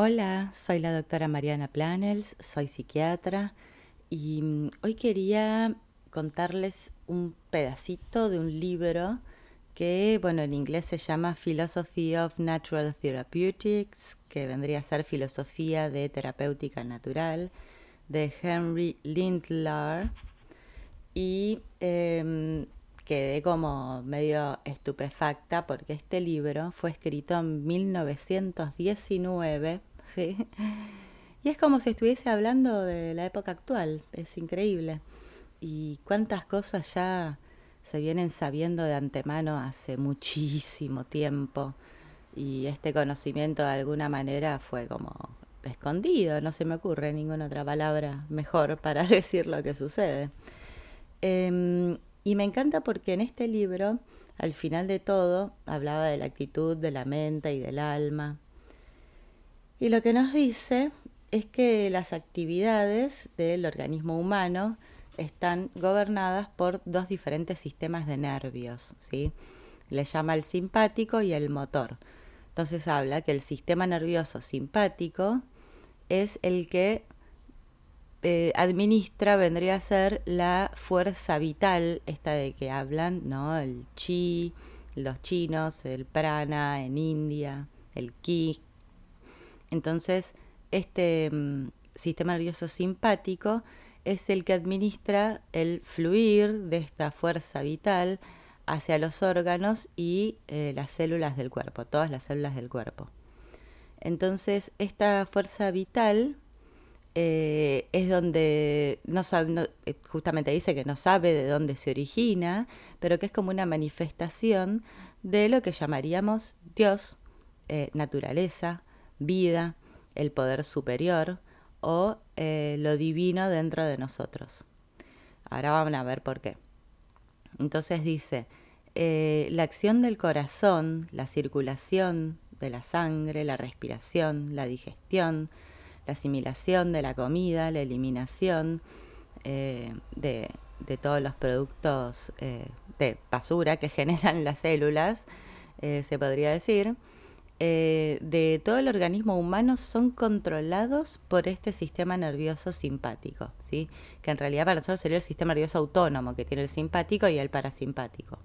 Hola, soy la doctora Mariana Planels, soy psiquiatra y mm, hoy quería contarles un pedacito de un libro que, bueno, en inglés se llama Philosophy of Natural Therapeutics, que vendría a ser Filosofía de Terapéutica Natural, de Henry Lindlar. Y em, quedé como medio estupefacta porque este libro fue escrito en 1919, ¿sí? Y es como si estuviese hablando de la época actual, es increíble. Y cuántas cosas ya se vienen sabiendo de antemano hace muchísimo tiempo. Y este conocimiento de alguna manera fue como escondido, no se me ocurre ninguna otra palabra mejor para decir lo que sucede. Em, y me encanta porque en este libro, al final de todo, hablaba de la actitud de la mente y del alma. Y lo que nos dice es que las actividades del organismo humano están gobernadas por dos diferentes sistemas de nervios, ¿sí? Le llama el simpático y el motor. Entonces habla que el sistema nervioso simpático es el que eh, administra vendría a ser la fuerza vital, esta de que hablan, ¿no? El chi, los chinos, el prana en India, el ki. Entonces, este mm, sistema nervioso simpático es el que administra el fluir de esta fuerza vital hacia los órganos y eh, las células del cuerpo, todas las células del cuerpo. Entonces, esta fuerza vital eh, es donde no eh, justamente dice que no sabe de dónde se origina, pero que es como una manifestación de lo que llamaríamos Dios, eh, naturaleza, vida, el poder superior o lo divino dentro de nosotros. Ahora vamos a ver por qué. Entonces dice, la acción del corazón, la circulación de la sangre, la respiración, la digestión, la asimilación de la comida, la eliminación eh, de, todos los productos eh, de basura que generan las células, eh, se podría decir, de todo el organismo humano son controlados por este sistema nervioso simpático, ¿sí? que en realidad para nosotros sería el sistema nervioso autónomo, que tiene el simpático y el parasimpático.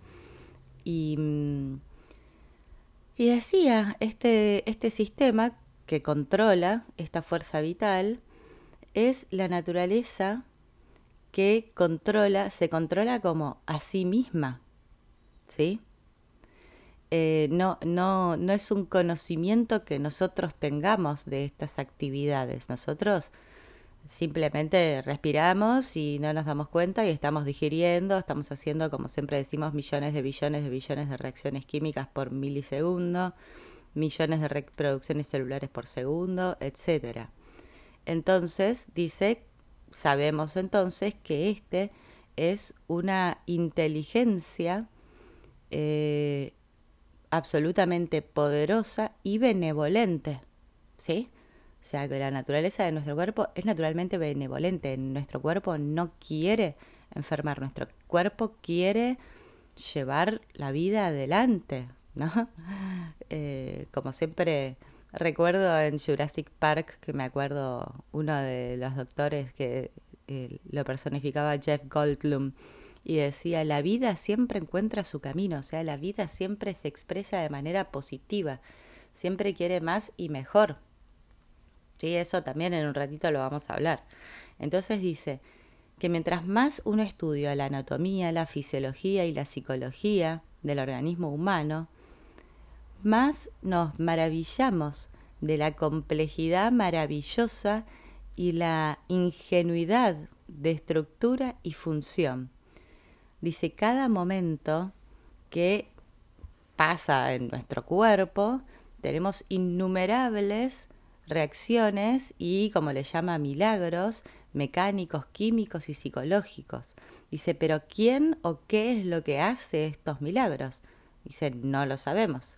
Y, mm, y decía, este, este sistema que controla esta fuerza vital es la naturaleza que controla, se controla como a sí misma, ¿sí? Eh, no, no, no es un conocimiento que nosotros tengamos de estas actividades. Nosotros simplemente respiramos y no nos damos cuenta y estamos digiriendo, estamos haciendo, como siempre decimos, millones de billones de billones de reacciones químicas por milisegundo millones de reproducciones celulares por segundo, etc. Entonces, dice, sabemos entonces que este es una inteligencia eh, absolutamente poderosa y benevolente, ¿sí? O sea, que la naturaleza de nuestro cuerpo es naturalmente benevolente. Nuestro cuerpo no quiere enfermar, nuestro cuerpo quiere llevar la vida adelante, ¿no? Eh, como siempre recuerdo en Jurassic Park, que me acuerdo uno de los doctores que eh, lo personificaba Jeff Goldblum, y decía, la vida siempre encuentra su camino, o sea, la vida siempre se expresa de manera positiva, siempre quiere más y mejor. Sí, eso también en un ratito lo vamos a hablar. Entonces dice que mientras más uno estudia la anatomía, la fisiología y la psicología del organismo humano, más nos maravillamos de la complejidad maravillosa y la ingenuidad de estructura y función. Dice, cada momento que pasa en nuestro cuerpo, tenemos innumerables reacciones y, como le llama, milagros mecánicos, químicos y psicológicos. Dice, pero ¿quién o qué es lo que hace estos milagros? Dice, no lo sabemos.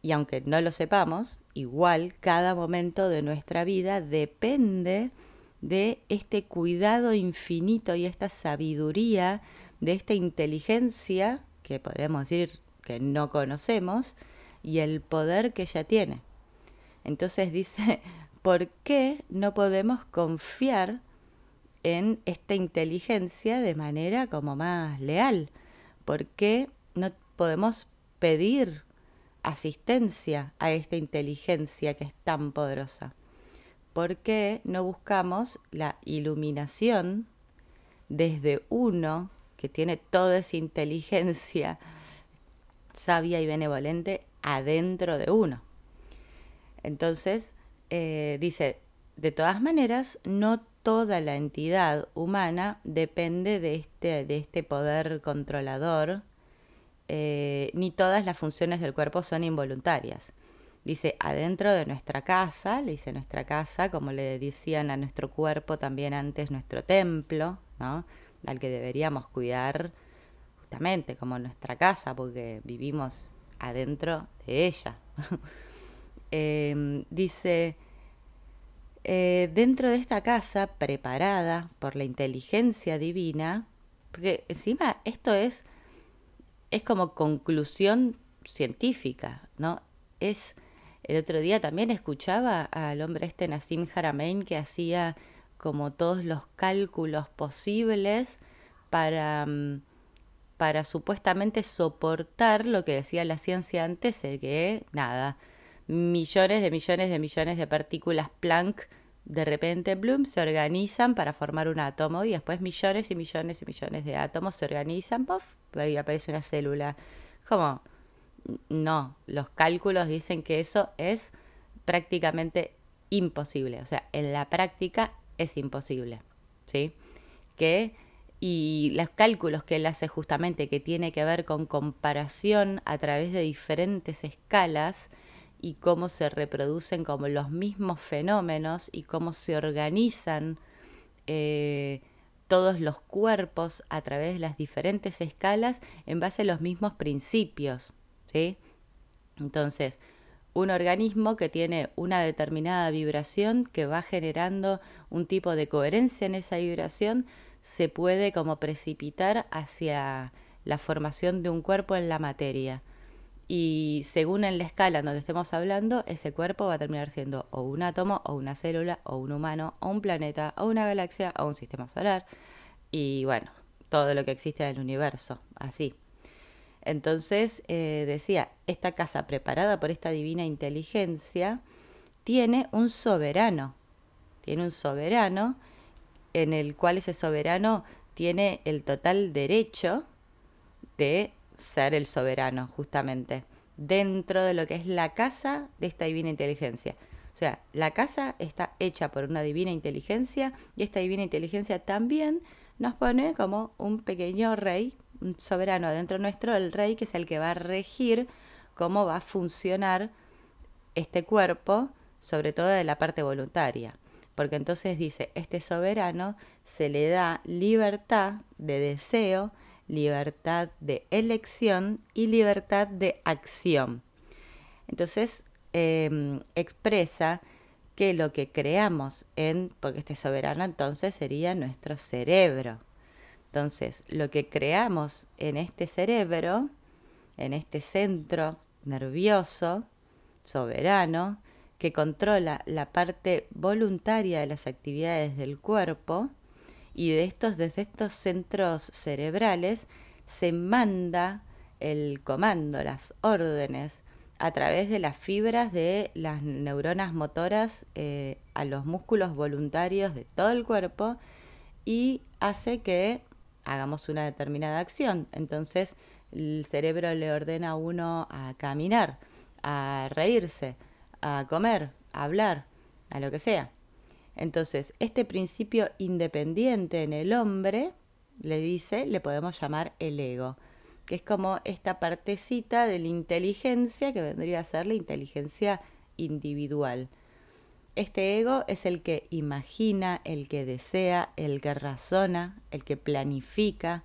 Y aunque no lo sepamos, igual cada momento de nuestra vida depende de este cuidado infinito y esta sabiduría, de esta inteligencia que podemos decir que no conocemos y el poder que ella tiene. Entonces dice, ¿por qué no podemos confiar en esta inteligencia de manera como más leal? ¿Por qué no podemos pedir asistencia a esta inteligencia que es tan poderosa? ¿Por qué no buscamos la iluminación desde uno que tiene toda esa inteligencia sabia y benevolente adentro de uno? Entonces, eh, dice, de todas maneras, no toda la entidad humana depende de este, de este poder controlador, eh, ni todas las funciones del cuerpo son involuntarias. Dice, adentro de nuestra casa, le dice nuestra casa, como le decían a nuestro cuerpo también antes, nuestro templo, ¿no? Al que deberíamos cuidar justamente como nuestra casa, porque vivimos adentro de ella. Em, dice, eh, dentro de esta casa preparada por la inteligencia divina, porque encima esto es, es como conclusión científica, ¿no? Es el otro día también escuchaba al hombre este Nassim Haramein que hacía como todos los cálculos posibles para, mm, para supuestamente soportar lo que decía la ciencia antes, de que nada, millones de millones de millones de partículas Planck de repente Bloom se organizan para formar un átomo y después millones y millones y millones de átomos se organizan, puff, y aparece una célula. Como, no, los cálculos dicen que eso es prácticamente imposible, o sea, en la práctica es imposible, ¿sí? Que y los cálculos que él hace justamente que tiene que ver con comparación a través de diferentes escalas y cómo se reproducen como los mismos fenómenos y cómo se organizan eh, todos los cuerpos a través de las diferentes escalas en base a los mismos principios. ¿sí? Entonces, un organismo que tiene una determinada vibración que va generando un tipo de coherencia en esa vibración se puede como precipitar hacia la formación de un cuerpo en la materia. Y según en la escala en donde estemos hablando, ese cuerpo va a terminar siendo o un átomo, o una célula, o un humano, o un planeta, o una galaxia, o un sistema solar. Y bueno, todo lo que existe en el universo, así. Entonces, eh, decía, esta casa preparada por esta divina inteligencia tiene un soberano, tiene un soberano en el cual ese soberano tiene el total derecho de ser el soberano, justamente, dentro de lo que es la casa de esta divina inteligencia. O sea, la casa está hecha por una divina inteligencia y esta divina inteligencia también nos pone como un pequeño rey, soberano dentro nuestro, el rey que es el que va a regir cómo va a funcionar este cuerpo, sobre todo de la parte voluntaria. Porque entonces dice, este soberano se le da libertad de deseo, libertad de elección y libertad de acción. Entonces, em, expresa que lo que creamos en, porque este soberano entonces sería nuestro cerebro. Entonces, lo que creamos en este cerebro, en este centro nervioso, soberano, que controla la parte voluntaria de las actividades del cuerpo, y de estos, desde estos centros cerebrales se manda el comando, las órdenes, a través de las fibras de las neuronas motoras eh, a los músculos voluntarios de todo el cuerpo y hace que hagamos una determinada acción. Entonces el cerebro le ordena a uno a caminar, a reírse, a comer, a hablar, a lo que sea. Entonces, este principio independiente en el hombre, le dice, le podemos llamar el ego, que es como esta partecita de la inteligencia que vendría a ser la inteligencia individual. Este ego es el que imagina, el que desea, el que razona, el que planifica,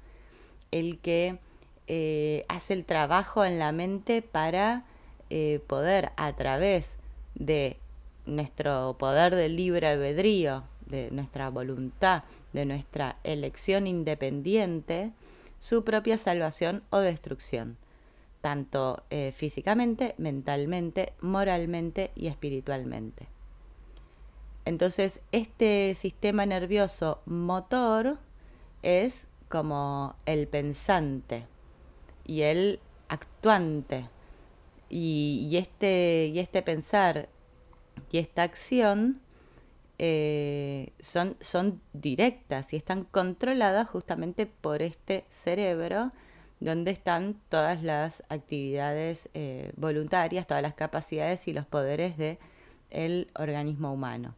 el que eh, hace el trabajo en la mente para eh, poder a través de nuestro poder de libre albedrío, de nuestra voluntad, de nuestra elección independiente, su propia salvación o destrucción. tanto eh, físicamente, mentalmente, moralmente y espiritualmente. Entonces, este sistema nervioso motor es como el pensante y el actuante. Y, este, y este pensar y esta acción eh, son, son directas y están controladas justamente por este cerebro donde están todas las actividades eh, voluntarias, todas las capacidades y los poderes del el organismo humano.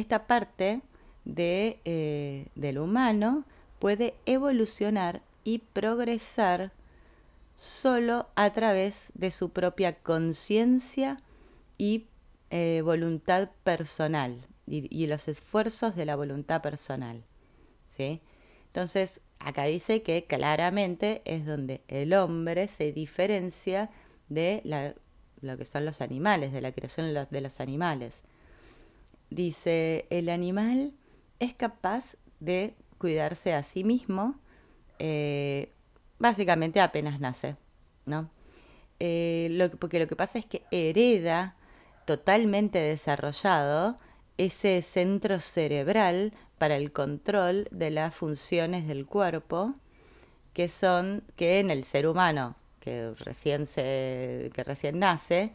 Esta parte de, eh, del humano puede evolucionar y progresar solo a través de su propia conciencia y eh, voluntad personal y, los esfuerzos de la voluntad personal. ¿sí? Entonces, acá dice que claramente es donde el hombre se diferencia de lo que son los animales, de la creación de los animales. Dice, el animal es capaz de cuidarse a sí mismo, eh, básicamente apenas nace, ¿no? Eh, porque lo que pasa es que hereda totalmente desarrollado ese centro cerebral para el control de las funciones del cuerpo que son que en el ser humano que recién se que recién nace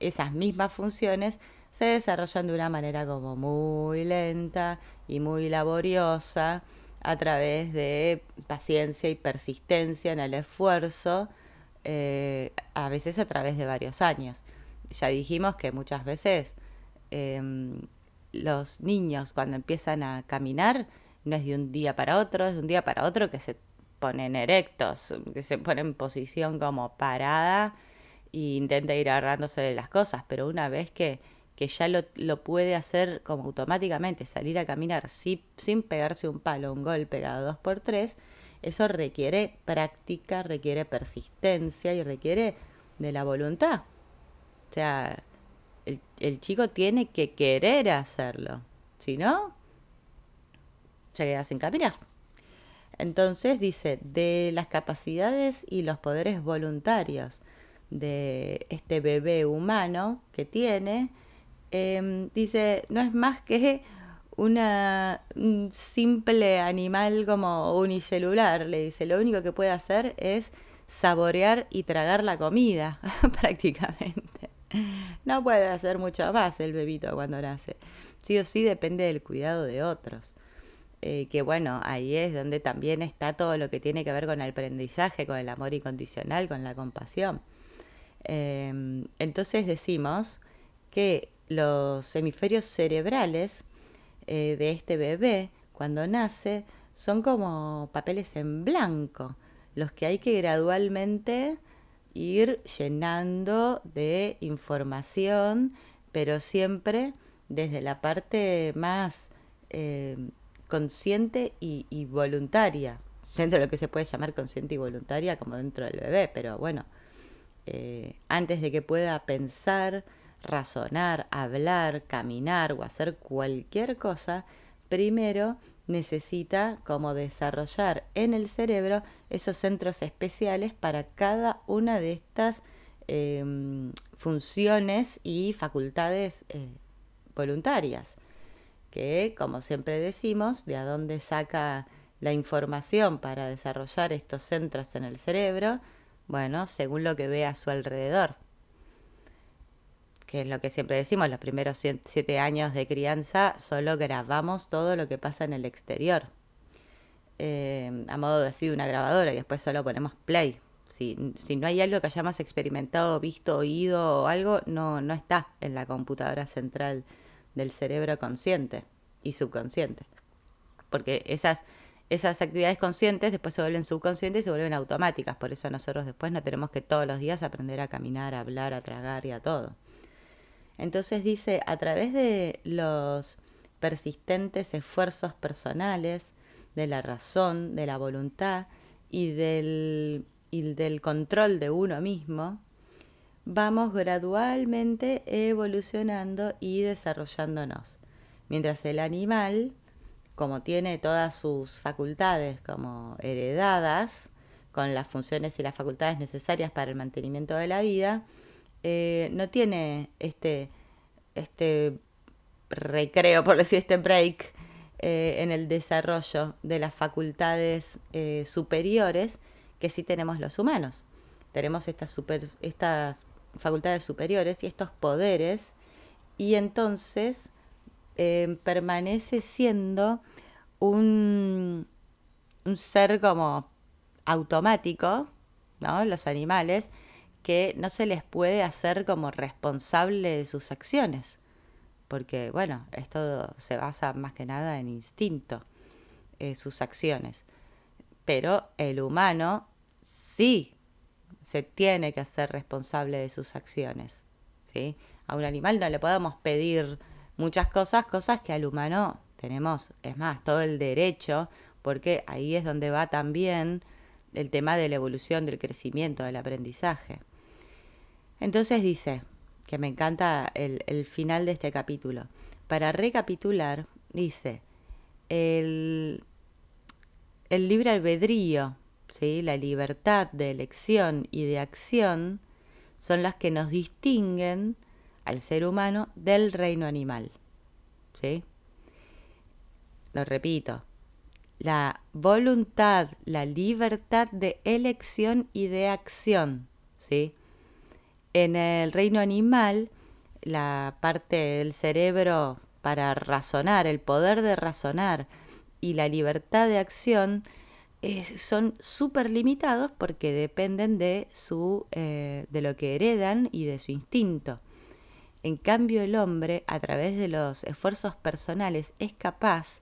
esas mismas funciones se desarrollan de una manera como muy lenta y muy laboriosa a través de paciencia y persistencia en el esfuerzo, eh, a veces a través de varios años. Ya dijimos que muchas veces em, los niños cuando empiezan a caminar no es de un día para otro, es de un día para otro que se ponen erectos, que se ponen en posición como parada e intenta ir agarrándose de las cosas, pero una vez que que ya lo, puede hacer como automáticamente, salir a caminar sin pegarse un palo, un golpe cada dos por tres, eso requiere práctica, requiere persistencia y requiere de la voluntad. O sea, el, el chico tiene que querer hacerlo, si no, se queda sin caminar. Entonces dice, de las capacidades y los poderes voluntarios de este bebé humano que tiene, Em, dice, no es más que una, un simple animal como unicelular, le dice, lo único que puede hacer es saborear y tragar la comida, prácticamente. No puede hacer mucho más el bebito cuando nace. Sí o sí depende del cuidado de otros. Eh, que bueno, ahí es donde también está todo lo que tiene que ver con el aprendizaje, con el amor incondicional, con la compasión. Em, entonces decimos que los hemisferios cerebrales eh, de este bebé cuando nace son como papeles en blanco, los que hay que gradualmente ir llenando de información, pero siempre desde la parte más eh, consciente y, voluntaria, dentro de lo que se puede llamar consciente y voluntaria como dentro del bebé, pero bueno, eh, antes de que pueda pensar, razonar, hablar, caminar o hacer cualquier cosa, primero necesita como desarrollar en el cerebro esos centros especiales para cada una de estas em, funciones y facultades eh, voluntarias, que como siempre decimos, de a dónde saca la información para desarrollar estos centros en el cerebro, bueno, según lo que ve a su alrededor que es lo que siempre decimos, los primeros siete años de crianza solo grabamos todo lo que pasa en el exterior. Eh, a modo de así una grabadora y después solo ponemos play. Si, si, no hay algo que hayamos experimentado, visto, oído o algo, no, no está en la computadora central del cerebro consciente y subconsciente. Porque esas, esas actividades conscientes después se vuelven subconscientes y se vuelven automáticas. Por eso nosotros después no tenemos que todos los días aprender a caminar, a hablar, a tragar y a todo. Entonces dice, a través de los persistentes esfuerzos personales, de la razón, de la voluntad y del, del control de uno mismo, vamos gradualmente evolucionando y desarrollándonos. Mientras el animal, como tiene todas sus facultades como heredadas, con las funciones y las facultades necesarias para el mantenimiento de la vida, eh, no tiene este, este recreo, por decir este break, eh, en el desarrollo de las facultades eh, superiores que sí tenemos los humanos. Tenemos estas, super, estas facultades superiores y estos poderes y entonces permanece siendo un, un ser como automático, ¿no? Los animales, que no se les puede hacer como responsable de sus acciones, porque, bueno, esto se basa más que nada en instinto, eh, sus acciones. Pero el humano sí se tiene que hacer responsable de sus acciones, ¿sí? A un animal no le podemos pedir muchas cosas, cosas que al humano tenemos, es más, todo el derecho, porque ahí es donde va también el tema de la evolución, del crecimiento, del aprendizaje. Entonces dice, que me encanta el, final de este capítulo, para recapitular, dice, el, el libre albedrío, ¿sí? la libertad de elección y de acción son las que nos distinguen al ser humano del reino animal. ¿sí? Lo repito, la voluntad, la libertad de elección y de acción, ¿sí? En el reino animal, la parte del cerebro para razonar, el poder de razonar y la libertad de acción eh, son súper limitados porque dependen de, su, eh, de lo que heredan y de su instinto. En cambio, el hombre, a través de los esfuerzos personales, es capaz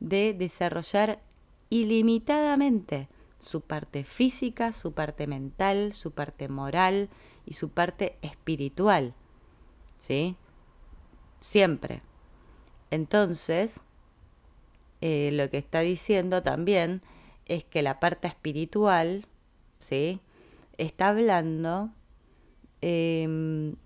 de desarrollar ilimitadamente su parte física, su parte mental, su parte moral y su parte espiritual. ¿Sí? Siempre. Entonces, eh, lo que está diciendo también es que la parte espiritual, ¿sí? Está hablando em,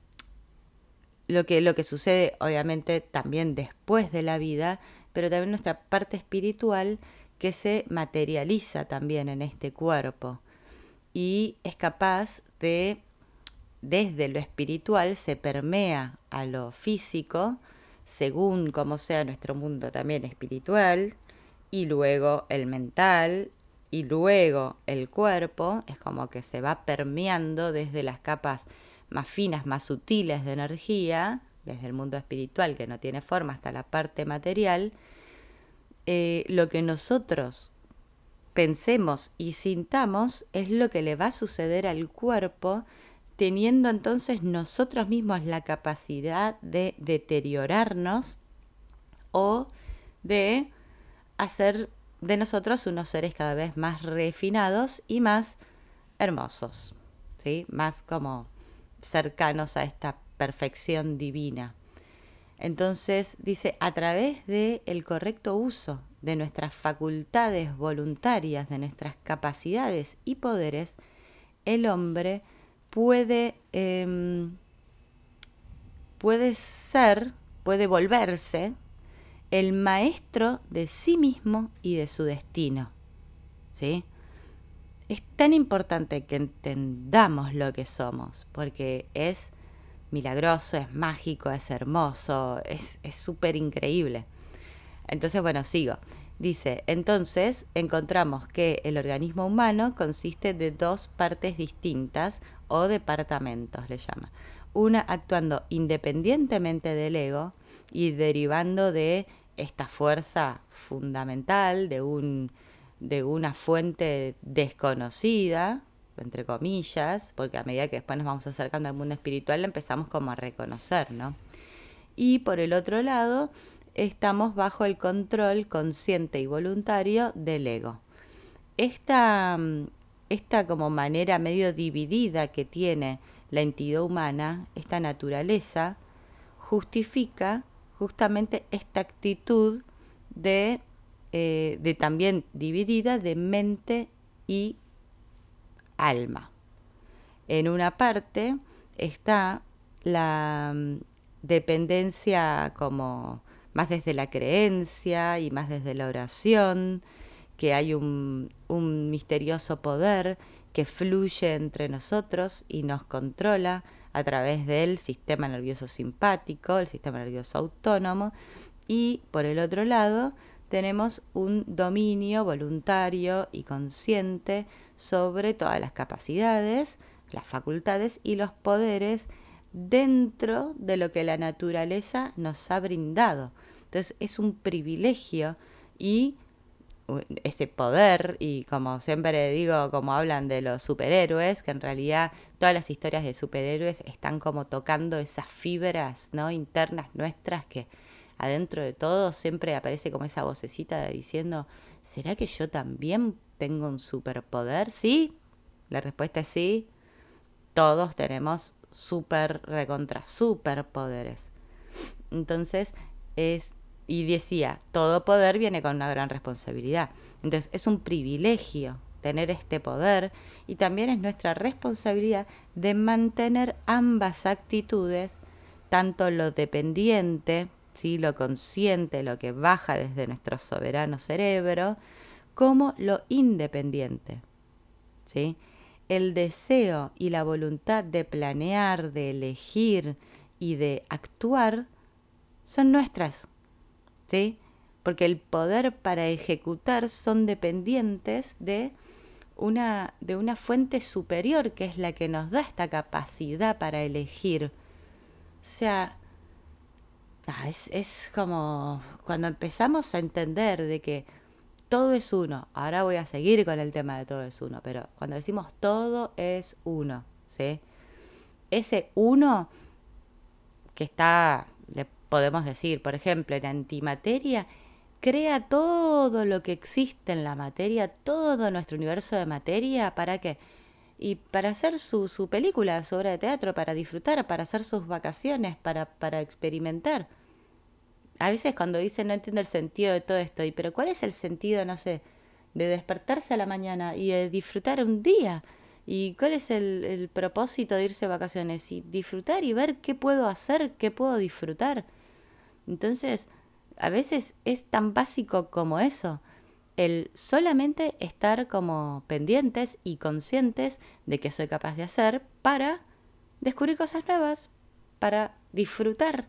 lo, que, lo que sucede, obviamente, también después de la vida, pero también nuestra parte espiritual que se materializa también en este cuerpo y es capaz de, desde lo espiritual, se permea a lo físico, según como sea nuestro mundo también espiritual, y luego el mental, y luego el cuerpo, es como que se va permeando desde las capas más finas, más sutiles de energía, desde el mundo espiritual que no tiene forma hasta la parte material, eh, lo que nosotros pensemos y sintamos es lo que le va a suceder al cuerpo, teniendo entonces nosotros mismos la capacidad de deteriorarnos o de hacer de nosotros unos seres cada vez más refinados y más hermosos, ¿sí? más como cercanos a esta perfección divina. Entonces dice, a través del el correcto uso de nuestras facultades voluntarias, de nuestras capacidades y poderes, el hombre puede, em, puede ser, puede volverse el maestro de sí mismo y de su destino. ¿Sí? Es tan importante que entendamos lo que somos, porque es milagroso, es mágico, es hermoso, es súper increíble. Entonces, bueno, sigo. Dice, entonces encontramos que el organismo humano consiste de dos partes distintas o departamentos, le llama. Una actuando independientemente del ego y derivando de esta fuerza fundamental de, un, de una fuente desconocida, entre comillas, porque a medida que después nos vamos acercando al mundo espiritual empezamos como a reconocer, ¿no? Y por el otro lado, estamos bajo el control consciente y voluntario del ego. Esta, esta como manera medio dividida que tiene la entidad humana, esta naturaleza, justifica justamente esta actitud de, eh, de también dividida de mente y alma. En una parte está la mm, dependencia como más desde la creencia y más desde la oración, que hay un, un misterioso poder que fluye entre nosotros y nos controla a través del sistema nervioso simpático, el sistema nervioso autónomo, y por el otro lado tenemos un dominio voluntario y consciente sobre todas las capacidades, las facultades y los poderes dentro de lo que la naturaleza nos ha brindado. Entonces es un privilegio y ese poder y como siempre digo, como hablan de los superhéroes, que en realidad todas las historias de superhéroes están como tocando esas fibras ¿no? internas nuestras que adentro de todo siempre aparece como esa vocecita diciendo, ¿será que yo también tengo un superpoder? Sí, la respuesta es sí. Todos tenemos super recontra superpoderes. Entonces es y decía, todo poder viene con una gran responsabilidad. Entonces es un privilegio tener este poder y también es nuestra responsabilidad de mantener ambas actitudes, tanto lo dependiente, ¿sí? lo consciente, lo que baja desde nuestro soberano cerebro, como lo independiente. ¿sí? El deseo y la voluntad de planear, de elegir y de actuar son nuestras ¿sí? Porque el poder para ejecutar son dependientes de una, de una fuente superior que es la que nos da esta capacidad para elegir. O sea, ah, es, es como cuando empezamos a entender de que todo es uno, ahora voy a seguir con el tema de todo es uno, pero cuando decimos todo es uno, ¿sí? Ese uno que está, podemos decir, por ejemplo, en antimateria, crea todo lo que existe en la materia, todo nuestro universo de materia, ¿para qué? Y para hacer su, su película, su obra de teatro, para disfrutar, para hacer sus vacaciones, para, para experimentar. A veces cuando dicen no entiendo el sentido de todo esto, y pero ¿cuál es el sentido, no sé, de despertarse a la mañana y de disfrutar un día? ¿Y cuál es el, el propósito de irse de vacaciones? Y disfrutar y ver qué puedo hacer, qué puedo disfrutar. Entonces, a veces es tan básico como eso, el solamente estar como pendientes y conscientes de que soy capaz de hacer para descubrir cosas nuevas, para disfrutar.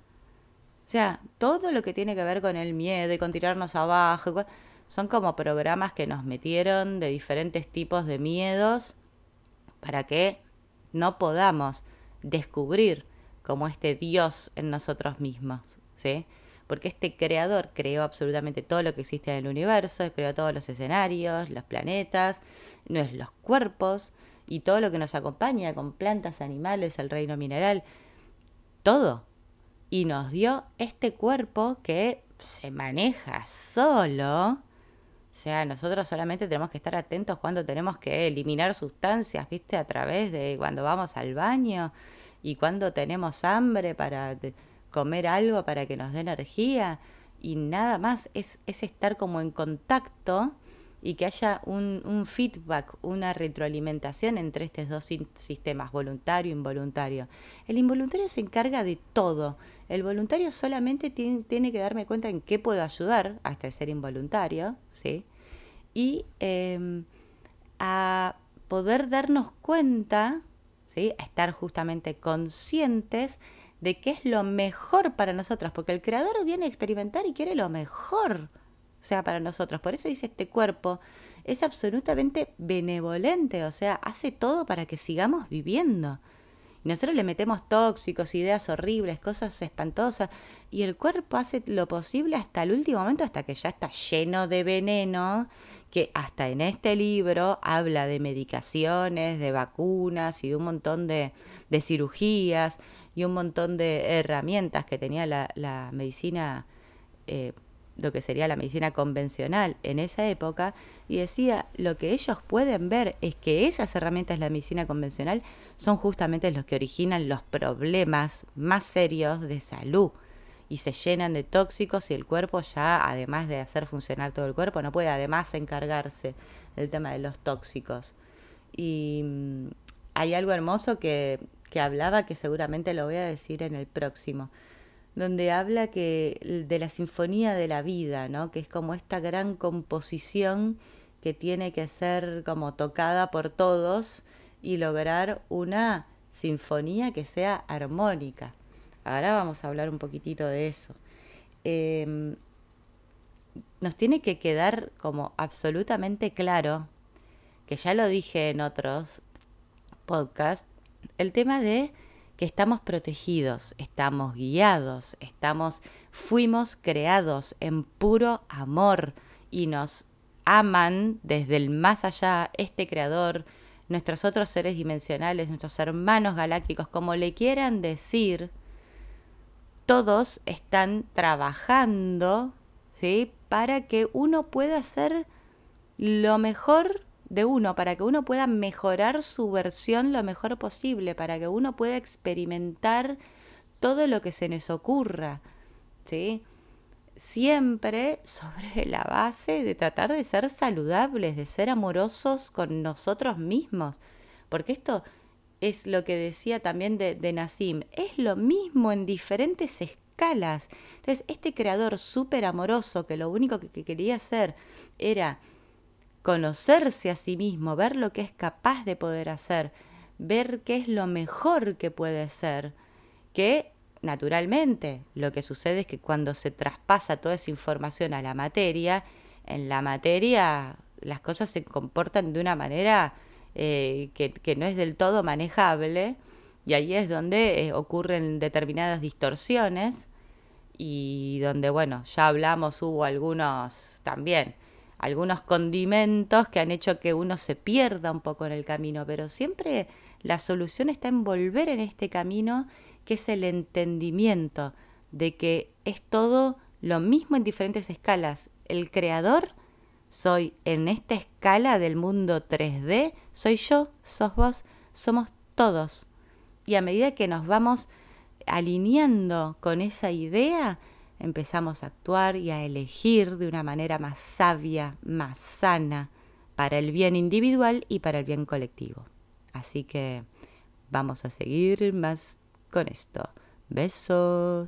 O sea, todo lo que tiene que ver con el miedo y con tirarnos abajo, son como programas que nos metieron de diferentes tipos de miedos para que no podamos descubrir como este Dios en nosotros mismos. ¿Sí? Porque este creador creó absolutamente todo lo que existe en el universo, creó todos los escenarios, los planetas, los cuerpos y todo lo que nos acompaña con plantas, animales, el reino mineral, todo. Y nos dio este cuerpo que se maneja solo. O sea, nosotros solamente tenemos que estar atentos cuando tenemos que eliminar sustancias, ¿viste? A través de cuando vamos al baño y cuando tenemos hambre para comer algo para que nos dé energía y nada más, es, es estar como en contacto y que haya un, un, feedback, una retroalimentación entre estos dos sistemas, voluntario e involuntario. El involuntario se encarga de todo. El voluntario solamente tiene, tiene que darme cuenta en qué puedo ayudar, hasta ser involuntario, ¿sí? Y em, a poder darnos cuenta, ¿sí? A estar justamente conscientes de qué es lo mejor para nosotros, porque el creador viene a experimentar y quiere lo mejor, o sea, para nosotros. Por eso dice este cuerpo, es absolutamente benevolente, o sea, hace todo para que sigamos viviendo. Nosotros le metemos tóxicos, ideas horribles, cosas espantosas, y el cuerpo hace lo posible hasta el último momento, hasta que ya está lleno de veneno, que hasta en este libro habla de medicaciones, de vacunas y de un montón de, de cirugías y un montón de herramientas que tenía la, la medicina, eh, lo que sería la medicina convencional en esa época, y decía, lo que ellos pueden ver es que esas herramientas de la medicina convencional son justamente los que originan los problemas más serios de salud y se llenan de tóxicos y el cuerpo ya, además de hacer funcionar todo el cuerpo, no puede además encargarse del tema de los tóxicos. Y mm, hay algo hermoso que que hablaba, que seguramente lo voy a decir en el próximo, donde habla que de la sinfonía de la vida, ¿no? que es como esta gran composición que tiene que ser como tocada por todos y lograr una sinfonía que sea armónica. Ahora vamos a hablar un poquitito de eso. Em, nos tiene que quedar como absolutamente claro, que ya lo dije en otros podcasts, el tema de que estamos protegidos, estamos guiados, estamos, fuimos creados en puro amor y nos aman desde el más allá este creador, nuestros otros seres dimensionales, nuestros hermanos galácticos, como le quieran decir, todos están trabajando, ¿sí? Para que uno pueda hacer lo mejor de uno, para que uno pueda mejorar su versión lo mejor posible, para que uno pueda experimentar todo lo que se nos ocurra, ¿sí? Siempre sobre la base de tratar de ser saludables, de ser amorosos con nosotros mismos, porque esto es lo que decía también de, de Nassim, es lo mismo en diferentes escalas. Entonces, este creador súper amoroso que lo único que quería hacer era conocerse a sí mismo, ver lo que es capaz de poder hacer, ver qué es lo mejor que puede ser, que naturalmente lo que sucede es que cuando se traspasa toda esa información a la materia, en la materia las cosas se comportan de una manera eh, que, no es del todo manejable y ahí es donde eh, ocurren determinadas distorsiones y donde, bueno, ya hablamos, hubo algunos también algunos condimentos que han hecho que uno se pierda un poco en el camino, pero siempre la solución está en volver en este camino, que es el entendimiento de que es todo lo mismo en diferentes escalas. El creador soy en esta escala del mundo 3D, soy yo, sos vos, somos todos. Y a medida que nos vamos alineando con esa idea, empezamos a actuar y a elegir de una manera más sabia, más sana, para el bien individual y para el bien colectivo. Así que vamos a seguir más con esto. Besos.